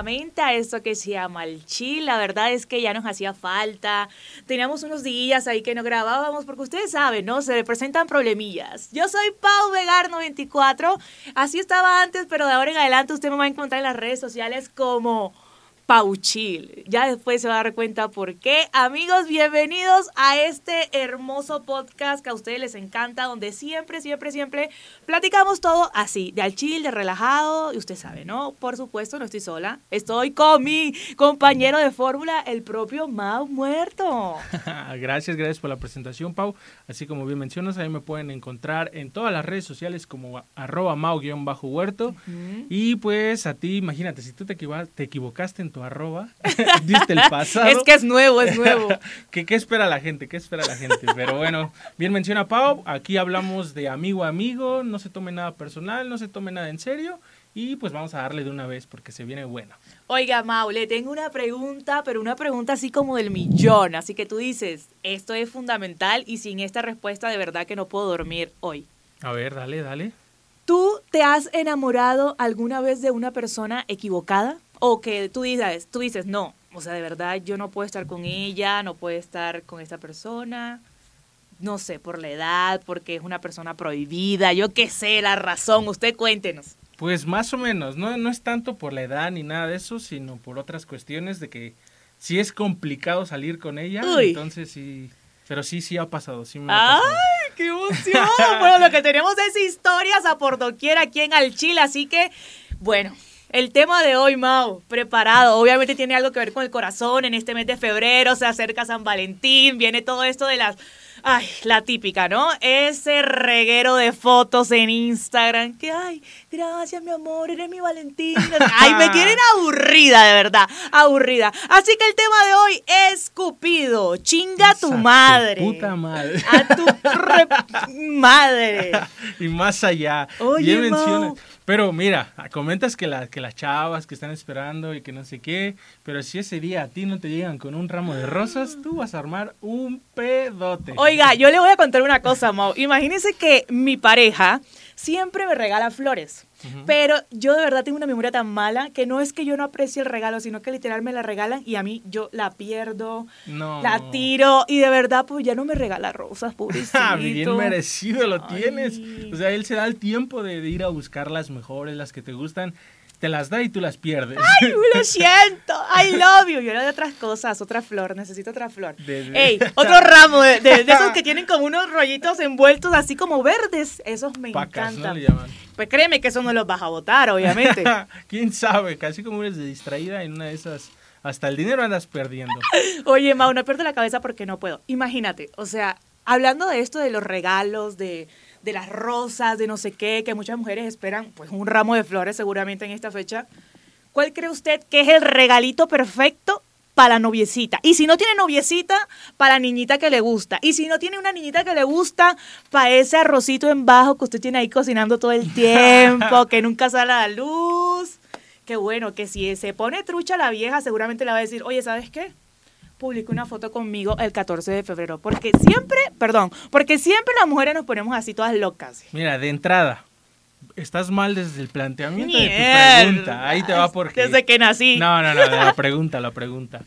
A esto que se llama el chill. La verdad es que ya nos hacía falta. Teníamos unos días ahí que no grabábamos porque ustedes saben, ¿no? Se presentan problemillas. Yo soy Pau Vegar94. Así estaba antes, pero de ahora en adelante usted me va a encontrar en las redes sociales como Pauchil. Ya después se va a dar cuenta por qué. Amigos, bienvenidos a este hermoso podcast que a ustedes les encanta, donde siempre, siempre, siempre platicamos todo así, de al chill, de relajado. Y usted sabe, ¿no? Por supuesto, no estoy sola. Estoy con mi compañero de fórmula, el propio Mau Muerto. gracias, gracias por la presentación, Pau. Así como bien mencionas, ahí me pueden encontrar en todas las redes sociales como arroba mau-huerto. Y pues a ti, imagínate, si tú te, te equivocaste en tu arroba, diste el pasado. Es que es nuevo, es nuevo. ¿Qué, ¿Qué espera la gente? ¿Qué espera la gente? Pero bueno, bien menciona Pau, aquí hablamos de amigo a amigo, no se tome nada personal, no se tome nada en serio. Y pues vamos a darle de una vez porque se viene bueno. Oiga, Mau, le tengo una pregunta, pero una pregunta así como del millón. Así que tú dices, esto es fundamental y sin esta respuesta de verdad que no puedo dormir hoy. A ver, dale, dale. ¿Tú te has enamorado alguna vez de una persona equivocada? O que tú dices, tú dices, no, o sea, de verdad yo no puedo estar con ella, no puedo estar con esta persona, no sé, por la edad, porque es una persona prohibida, yo qué sé, la razón, usted cuéntenos. Pues más o menos, no, no es tanto por la edad ni nada de eso, sino por otras cuestiones de que sí es complicado salir con ella, Uy. entonces sí, pero sí, sí ha pasado, sí me ha pasado. ¡Ay, qué emoción! bueno, lo que tenemos es historias a por doquier aquí en Alchila, así que, bueno, el tema de hoy, Mau, preparado. Obviamente tiene algo que ver con el corazón. En este mes de febrero se acerca San Valentín, viene todo esto de las... Ay, la típica, ¿no? Ese reguero de fotos en Instagram. Que, ay, gracias, mi amor, eres mi Valentín. Ay, me tienen aburrida, de verdad. Aburrida. Así que el tema de hoy es Cupido. Chinga Esa tu madre. puta madre. A tu re- madre. y más allá. Oye, menciona. Pero mira, comentas que, la, que las chavas que están esperando y que no sé qué, pero si ese día a ti no te llegan con un ramo de rosas, tú vas a armar un pedote. Oiga, yo le voy a contar una cosa, Mau. Imagínense que mi pareja siempre me regala flores. Pero yo de verdad tengo una memoria tan mala que no es que yo no aprecie el regalo, sino que literal me la regalan y a mí yo la pierdo, No. la tiro y de verdad pues ya no me regala rosas, pobrecito. Ah, bien merecido lo Ay. tienes. O sea, él se da el tiempo de, de ir a buscar las mejores, las que te gustan, te las da y tú las pierdes. Ay, lo siento, I love you. Yo le doy otras cosas, otra flor, necesito otra flor. De- de- Ey, otro ramo de, de- de esos que tienen como unos rollitos envueltos así como verdes. Esos me Pacas, ¿no? encantan. Le llaman. Pues créeme que eso no los vas a votar, obviamente. ¿Quién sabe? Casi como eres de distraída en una de esas, hasta el dinero andas perdiendo. Oye, Mau, no pierdo la cabeza porque no puedo. Imagínate, o sea, hablando de esto de los regalos, de, de las rosas, de no sé qué, que muchas mujeres esperan, pues un ramo de flores seguramente en esta fecha. ¿Cuál cree usted que es el regalito perfecto para la noviecita? Y si no tiene noviecita, para la niñita que le gusta. Y si no tiene una niñita que le gusta, para ese arrocito en bajo que usted tiene ahí cocinando todo el tiempo, que nunca sale a la luz. Qué bueno, que si se pone trucha la vieja, seguramente le va a decir, oye, ¿sabes qué? Publica una foto conmigo el 14 de febrero. Porque siempre, perdón, porque siempre las mujeres nos ponemos así todas locas. Mira, de entrada, estás mal desde el planteamiento de tu pregunta. Ahí te va porque... Desde que nací. No, no, no, la pregunta, la pregunta.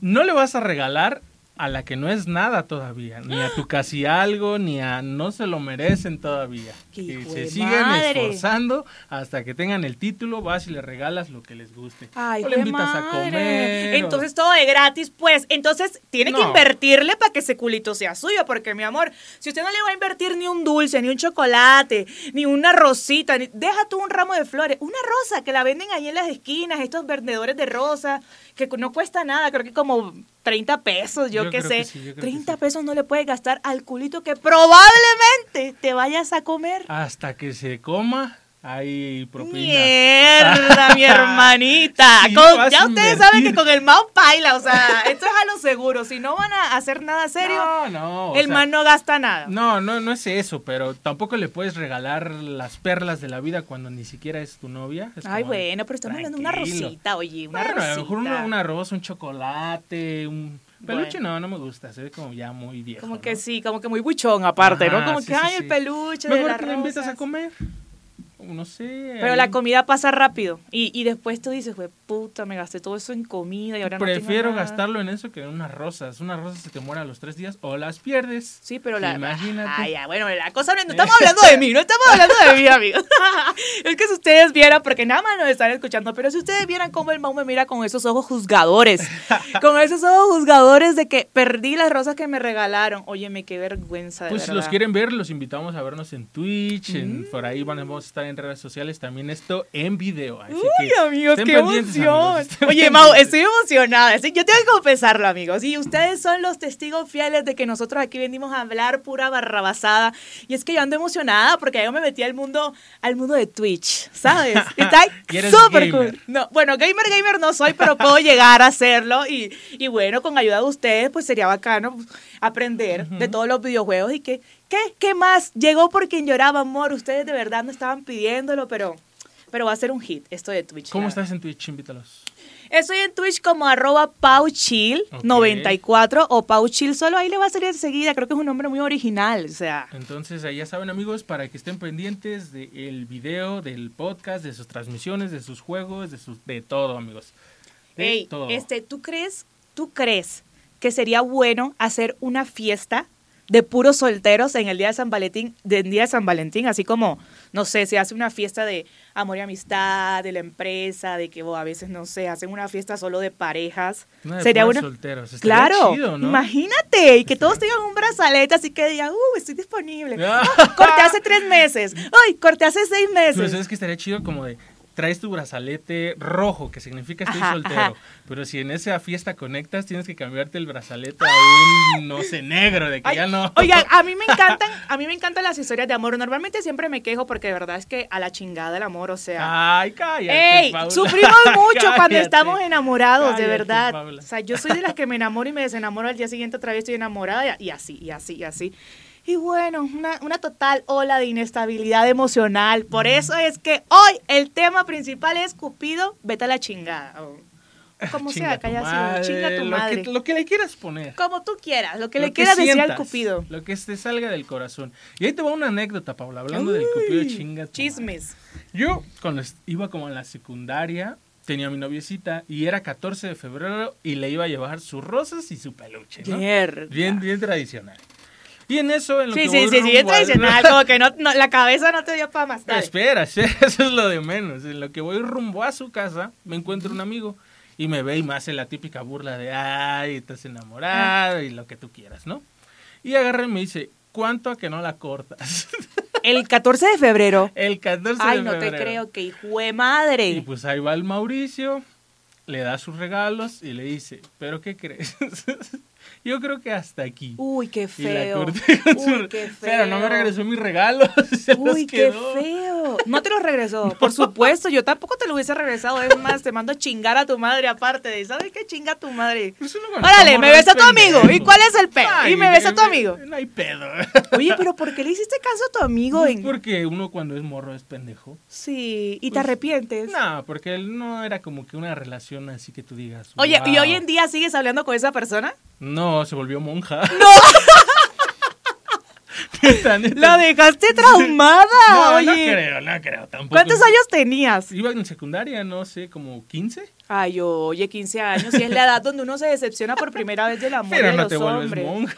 No le vas a regalar a la que no es nada todavía, ni a tu casi algo, ni a no se lo merecen todavía. que se madre. esforzando hasta que tengan el título, vas y les regalas lo que les guste. Ay, o le invitas a comer. o- Entonces todo de gratis, pues. Entonces tiene que invertirle para que ese culito sea suyo, porque mi amor, si usted no le va a invertir ni un dulce, ni un chocolate, ni una rosita, ni- deja tú un ramo de flores, una rosa que la venden ahí en las esquinas, estos vendedores de rosas, que no cuesta nada, creo que como 30 pesos, yo, Yo qué sé. sí, yo creo que 30 sí. pesos no le puede gastar al culito que probablemente te vayas a comer. Hasta que se coma, hay propina. Mierda, mi hermanita. Con- ya ustedes saben que con el Mao paila, o sea, esto es a lo seguro. Si no van a hacer nada serio, No, no. o el sea, man no gasta nada. No, no, no es eso, pero tampoco le puedes regalar las perlas de la vida cuando ni siquiera es tu novia. Es Ay, como de, bueno, pero estamos hablando de una rosita, oye, una Bueno, rosita. a lo mejor una, una rosa, un chocolate, un peluche, Bueno. no, no me gusta, se ve como ya muy viejo. Como que ¿no? sí, como que muy buchón aparte, ¿no? Como sí, que, sí, ay, sí. el peluche de Mejor las que le invitas a comer. No sé. Pero la comida pasa rápido. Y, y después tú dices, güey, puta, me gasté todo eso en comida y ahora no tengo Prefiero nada". gastarlo en eso que en unas rosas. Unas rosas se te mueren a los tres días o las pierdes. Sí, pero la. Imagínate. Ay, ya, bueno, la cosa no, no estamos hablando de mí, no estamos hablando de mí, amigos. es que si ustedes vieran, porque nada más nos están escuchando, pero si ustedes vieran cómo el Mau me mira con esos ojos juzgadores, con esos ojos juzgadores de que perdí las rosas que me regalaron. Óyeme, qué vergüenza, de Pues si los quieren ver, los invitamos a vernos en Twitch, en, por ahí van- vamos a estar en redes sociales, también esto en video. Así Uy, que amigos, qué emoción. amigos, Oye, Mau, estoy emocionada. Sí, Yo tengo que confesarlo, amigos. Y ustedes son los testigos fieles de que nosotros aquí venimos a hablar pura barrabasada. Y es que yo ando emocionada porque yo me metí al mundo, al mundo de Twitch, ¿sabes? Está súper cool. No, bueno, gamer, gamer no soy, pero puedo llegar a hacerlo. Y, y bueno, con ayuda de ustedes, pues sería bacano aprender de todos los videojuegos. Y que, ¿qué? ¿Qué más? Llegó por quien lloraba, amor. Ustedes de verdad no estaban pidiéndolo, pero... Pero va a ser un hit esto de Twitch. ¿Cómo estás en Twitch? Invítalos. Estoy en Twitch como arroba pauchil94 o pauchil solo, ahí le va a salir enseguida, creo que es un nombre muy original, o sea. Entonces, ahí ya saben, amigos, para que estén pendientes del video, del podcast, de sus transmisiones, de sus juegos, de, sus, de todo, amigos. De Ey, todo. este, ¿tú crees, tú crees que sería bueno hacer una fiesta de puros solteros en el día de San Valentín, del día de San Valentín, así como, no sé, se hace una fiesta de amor y amistad, de la empresa, de que o a veces, no sé, hacen una fiesta solo de parejas. Sería una... solteros. Claro, chido, ¿no? imagínate, y que todos tengan un brazalete, así que digan, uh, estoy disponible. Ah. Corté hace tres meses. Ay, corté hace seis Pero meses. sabes que estaría chido como de traes tu brazalete rojo, que significa estoy Ajá, soltero. ajá. Pero si en esa fiesta conectas, tienes que cambiarte el brazalete a un, no sé, negro, de que Ay, ya no. Oigan, a mí me encantan, a mí me encantan las historias de amor. Normalmente siempre me quejo porque de verdad es que a la chingada el amor, o sea. Ay, cállate, ¡Ey! Paula. Sufrimos mucho cuando Cállate. estamos enamorados, de verdad. Paula. O sea, yo soy de las que me enamoro y me desenamoro al día siguiente otra vez estoy enamorada y así, y así, y así. Y bueno, una, una total ola de inestabilidad emocional. Por eso es que hoy el tema principal es Cupido, vete a la chingada. O como Chinga sea, que haya sido, madre, chinga tu lo madre. que, lo que le quieras poner. Como tú quieras, lo que Lo le quieras decir al Cupido. Lo que te salga del corazón. Y ahí te va una anécdota, Paula, hablando del Cupido chinga. tu madre. Chismes. Yo, cuando iba como en la secundaria, tenía mi noviecita y era 14 de febrero y le iba a llevar sus rosas y su peluche, ¿no? Bien, bien tradicional. Y en eso, en lo Sí, que sí, voy sí, sí, es tradicional, como que no, no, la cabeza no te dio para más. Dale. Espera, eso es lo de menos. En lo que voy rumbo a su casa, me encuentro un amigo y me ve y me hace la típica burla de, ay, estás enamorado y lo que tú quieras, ¿no? Y agarra y me dice, ¿cuánto a que no la cortas? El 14 de febrero. El 14 Ay, de no te febrero. creo, que hijo de madre. Y pues ahí va el Mauricio, le da sus regalos y le dice, ¿pero qué crees? Yo creo que hasta aquí. Uy, qué Y la feo. corté con su- Uy, qué feo. Pero no me regresó mis regalos. se los Uy, qué quedó. feo. No te los regresó. Por supuesto, yo tampoco te lo hubiese regresado. Es más, te mando a chingar a tu madre aparte de, ¿sabes qué chinga a tu madre? Órale, me besa a tu amigo. ¿Y cuál es el pedo? Y me besa a tu amigo. No hay pedo. Oye, pero ¿por qué le hiciste caso a tu amigo? Pues En... porque uno cuando es morro es pendejo. Sí, y te Pues, arrepientes. No, porque él no era como que una relación así que tú digas. Oye, ¿y hoy en día sigues hablando con esa persona? No, se volvió monja. La dejaste traumada. No, Oye, no creo, no creo tampoco. ¿cuántos años tenías? Iba en secundaria, no sé, como 15. Ay, oye, 15 años. Y es la edad donde uno se decepciona por primera vez del amor Pero de no los te vuelves hombres. monja.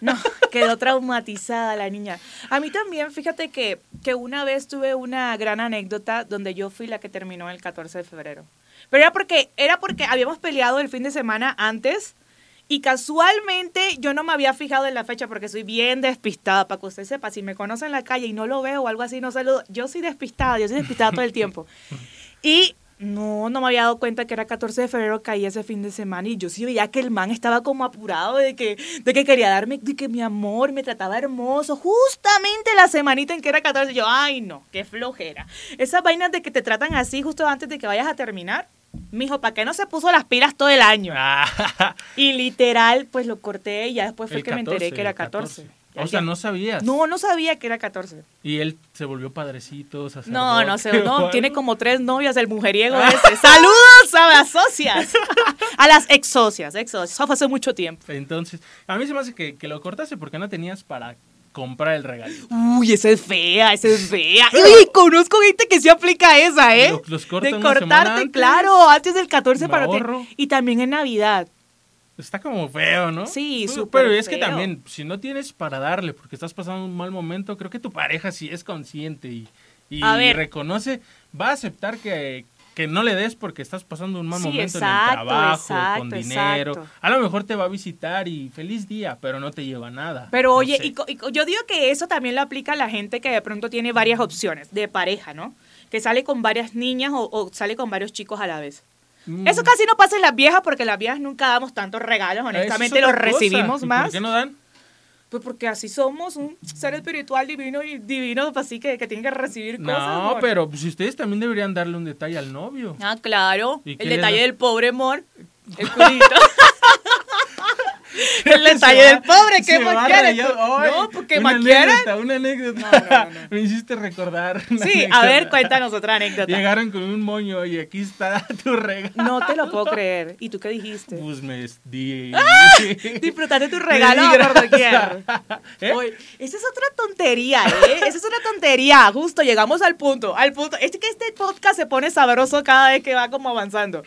No, Quedó traumatizada la niña. A mí también, fíjate que, que una vez tuve una gran anécdota donde yo fui la que terminó el 14 de febrero. Pero era porque, era porque habíamos peleado el fin de semana antes y casualmente yo no me había fijado en la fecha porque soy bien despistada, para que usted sepa, si me conoce en la calle y no lo veo o algo así, no saludo. Yo soy despistada, yo soy despistada todo el tiempo. Y no, no me había dado cuenta que era 14 de febrero, caí ese fin de semana y yo sí veía que el man estaba como apurado de que, de que quería darme, de que mi amor me trataba hermoso, justamente la semanita en que era 14. Yo, ay no, qué flojera. Esas vainas de que te tratan así justo antes de que vayas a terminar. Mijo, ¿para qué no se puso las pilas todo el año? Ah, Y literal, pues lo corté y ya después fue el que me enteré 14, que era el 14. Ya- O sea, no sabías. No, no sabía que era 14. Y él se volvió padrecito, sacerdote. No, no sé, no, tiene como tres novias el mujeriego ese. ¡Saludos a las socias! A las ex socias, ex socias. Eso fue hace mucho tiempo. Entonces, a mí se me hace que, que lo cortaste porque no tenías para comprar el regalo. Uy, esa es fea, esa es fea. Uy, conozco gente que sí aplica esa, ¿eh? Los- los cortan de cortarte, antes. claro, antes del 14 Me para ti. Y también en Navidad. Está como feo, ¿no? Sí, súper Pero es que también, si no tienes para darle porque estás pasando un mal momento, creo que tu pareja sí es consciente y, y A ver. reconoce, va a aceptar que, que no le des porque estás pasando un mal Sí, momento en el trabajo, exacto, con dinero. exacto. A lo mejor te va a visitar y feliz día, pero no te lleva nada. Pero No oye, y y yo digo que eso también lo aplica a la gente que de pronto tiene varias opciones de pareja, ¿no? Que sale con varias niñas o, o sale con varios chicos a la vez. Mm. Eso casi no pasa en las viejas porque las viejas nunca damos tantos regalos, honestamente Eso es los cosa. recibimos ¿Y más. ¿Por qué no dan? Pues porque así somos, un ser espiritual divino y divino, pues así que, que tiene que recibir cosas. No, amor. pero pues, ustedes también deberían darle un detalle al novio. Ah, claro. ¿Y El detalle da? del pobre amor. El culito. el detalle del pobre, ¿qué más quieres? No, porque una más quieres. anécdota, Una anécdota. No, no, no. Me hiciste recordar. Sí, a ver, cuéntanos otra anécdota. Llegaron con un moño y aquí está tu regalo. No te lo puedo creer. ¿Y tú qué dijiste? Pues me di. Disfrutaste tu regalo por doquier. ¿Eh? Oye, esa es otra tontería, ¿eh? Esa es una tontería. Justo, llegamos al punto, al punto. Es que este podcast se pone sabroso cada vez que va como avanzando.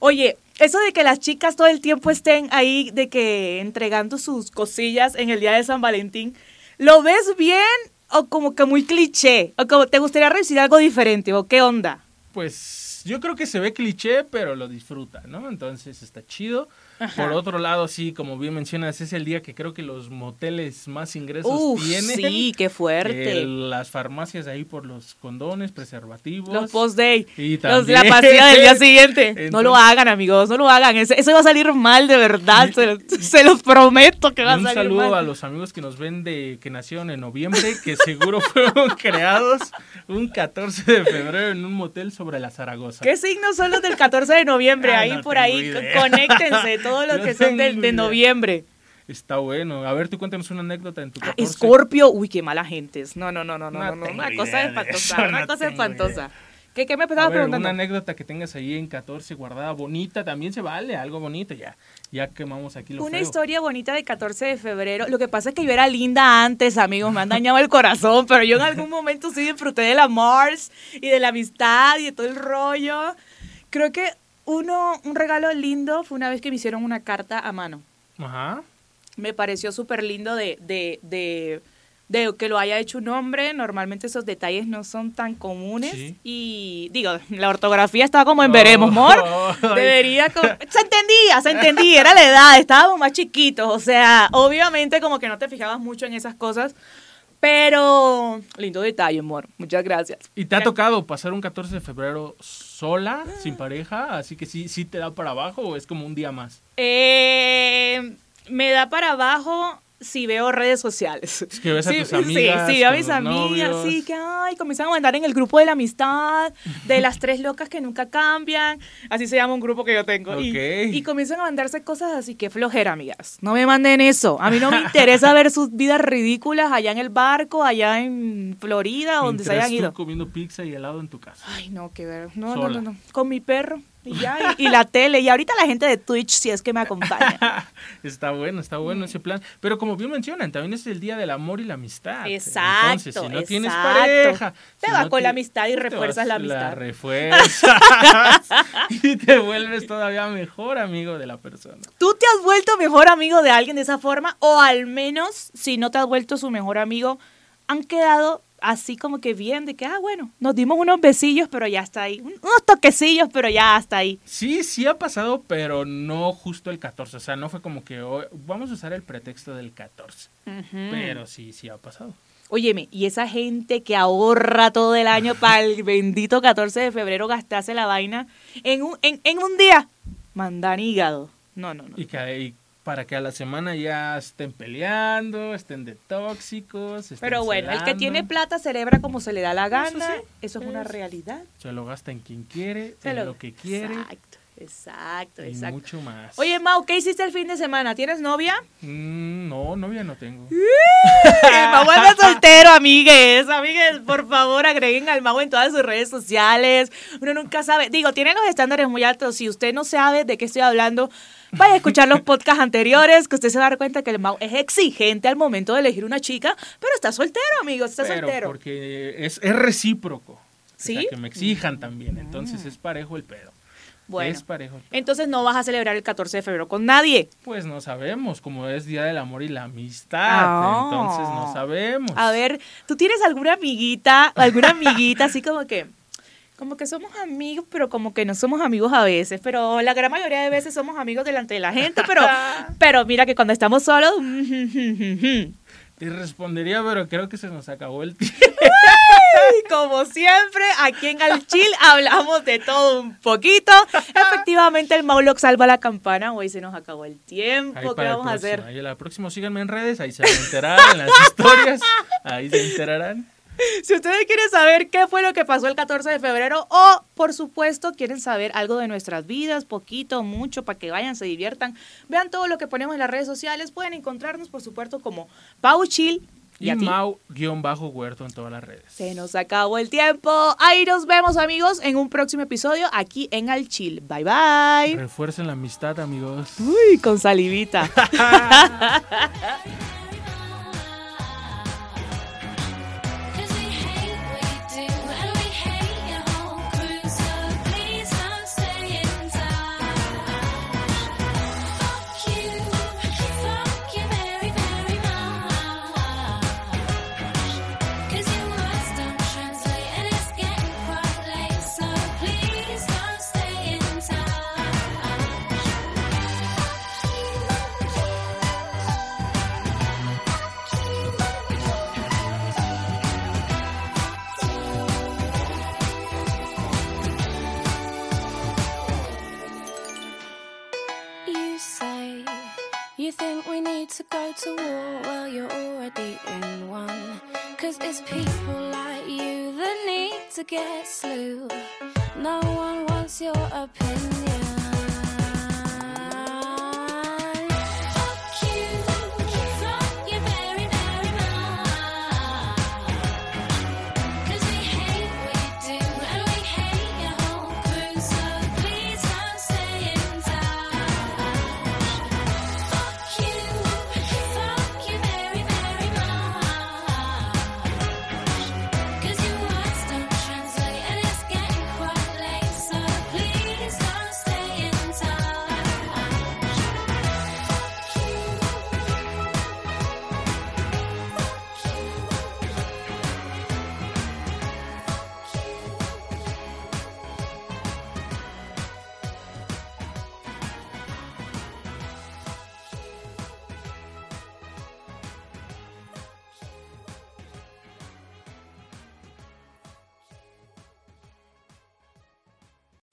Oye, eso de que las chicas todo el tiempo estén ahí, de que entregando sus cosillas en el día de San Valentín, ¿lo ves bien o como que muy cliché? ¿O como te gustaría recibir algo diferente? ¿O qué onda? Pues yo creo que se ve cliché, pero lo disfruta, ¿no? Entonces está chido. Ajá. Por otro lado, sí, como bien mencionas, es el día que creo que los moteles más ingresos Uf, tienen. sí, qué fuerte. Eh, las farmacias ahí por los condones, preservativos. Los post-day. Y Los de la también- pastilla del día siguiente. no lo Entonces- hagan, amigos. No lo hagan. Eso, va a salir mal, de verdad. Se, los- se los prometo que va a un salir saludo mal. a los amigos que nos ven de que nacieron en noviembre, que seguro fueron creados un 14 de febrero en un motel sobre la Zaragoza. ¿Qué signos son los del 14 de noviembre? Ah, ahí no por ahí, idea. conéctense, todos los que son del- de noviembre. Está bueno. A ver, tú cuéntanos una anécdota en tu 14. Escorpio, uy, qué mala gente es. No, no, no, no, no, una cosa espantosa, eso, una no cosa espantosa. ¿Qué, ¿Qué me A estaba ver, preguntando? una anécdota que tengas ahí en 14 guardada, bonita, también se vale, algo bonito, ya. Ya quemamos aquí lo Una feo. historia bonita de 14 de febrero. Lo que pasa es que yo era linda antes, amigos. Me han dañado el corazón, pero yo en algún momento sí disfruté de la Mars y de la amistad y de todo el rollo. Creo que uno, un regalo lindo fue una vez que me hicieron una carta a mano. Ajá. Me pareció súper lindo de, de, de, de que lo haya hecho un hombre. Normalmente esos detalles no son tan comunes. Sí. Y digo, la ortografía estaba como en Oh, veremos, amor. Debería. co- Se entendía, se entendía, era la edad, estábamos más chiquitos. O sea, obviamente, como que no te fijabas mucho en esas cosas. Pero, lindo detalle, amor. Muchas gracias. ¿Y te ha tocado pasar un 14 de febrero sola, sin pareja? Así que sí, sí te da para abajo o es como un día más. Eh, me da para abajo si veo redes sociales. Es que ves a Sí, tus amigas, Sí, sí, a mis amigas, novios. sí, que ay, comienzan a mandar en el grupo de la amistad, de las tres locas que nunca cambian, así se llama un grupo que yo tengo. Y- comienzan a mandarse cosas así, que flojera, amigas. No me manden eso. A mí no me interesa ver sus vidas ridículas allá en el barco, allá en Florida, donde se hayan tú ido. comiendo pizza y helado en tu casa. Ay, no, qué ver. No, no, no, no. Con mi perro Y, ya, y, y la tele. Y ahorita la gente de Twitch, si es que me acompaña. está bueno, está bueno ese plan. Pero como bien mencionan, también es el día del amor y la amistad. Exacto. Entonces, si no tienes pareja, te si vas no con la amistad y refuerzas la amistad. refuerzas. y te vuelves todavía mejor amigo de la persona. ¿Tú te has vuelto mejor amigo de alguien de esa forma? O al menos, si no te has vuelto su mejor amigo, han quedado así como que bien, de que, ah, bueno, nos dimos unos besillos, pero ya está ahí. Un- Unos toquecillos, pero ya hasta ahí. Sí, sí ha pasado, pero no justo el 14. O sea, no fue como que hoy- vamos a usar el pretexto del 14. Pero sí, sí ha pasado. Óyeme, y esa gente que ahorra todo el año para el bendito 14 de febrero gastarse la vaina en un, en, en un día, mandan hígado. No, no, no. Y, que, y para que a la semana ya estén peleando, estén de tóxicos. estén Pero bueno, el que tiene plata celebra como se le da la Eso gana. sí, Eso es una realidad. Se lo gasta en quien quiere, Se en lo- lo que quiere Exacto, exacto, y exacto. mucho más. Oye, Mau, ¿qué hiciste el fin de semana? ¿Tienes novia? Mm, no, novia no tengo. Mau anda soltero, amigues. Amigues, por favor, agreguen al Mau en todas sus redes sociales. Uno nunca sabe. Digo, tienen los estándares muy altos. Si usted no sabe de qué estoy hablando, vaya a escuchar los podcasts anteriores, que usted se va a dar cuenta que el Mau es exigente al momento de elegir una chica, pero está soltero, amigos, está Pero soltero. porque es, es recíproco. O ¿Sí? sea, que me exijan también. Entonces es parejo el pedo. Bueno. Es parejo el pedo. Entonces no vas a celebrar el 14 de febrero con nadie. Pues no sabemos, como es Día del Amor y la Amistad. Ah. Entonces no sabemos. A ver, ¿tú tienes alguna amiguita, alguna amiguita así como que, como que somos amigos, pero como que no somos amigos a veces, pero la gran mayoría de veces somos amigos delante de la gente, pero, pero mira que cuando estamos solos, Te respondería, pero creo que se nos acabó el tiempo. como siempre, aquí en Al Chill hablamos de todo un poquito. Efectivamente, el Mauloc salva la campana. Hoy se nos acabó el tiempo. Ahí ¿Qué vamos a hacer? Ahí la próxima síganme en redes, ahí se van a enterar en las historias. Ahí se enterarán. Si ustedes quieren saber qué fue lo que pasó el 14 de febrero o, por supuesto, quieren saber algo de nuestras vidas, poquito, mucho, para que vayan, se diviertan, vean todo lo que ponemos en las redes sociales, pueden encontrarnos, por supuesto, como Pau Chill. Y, Y. Mau-Huerto en todas las redes. Se nos acabó el tiempo. Ahí nos vemos, amigos, en un próximo episodio aquí en Al Chill. Bye, bye. Refuercen la amistad, amigos. Uy, con salivita. to go to war. Well, you're already in one. Cause it's people like you that need to get slew. No one wants your opinion.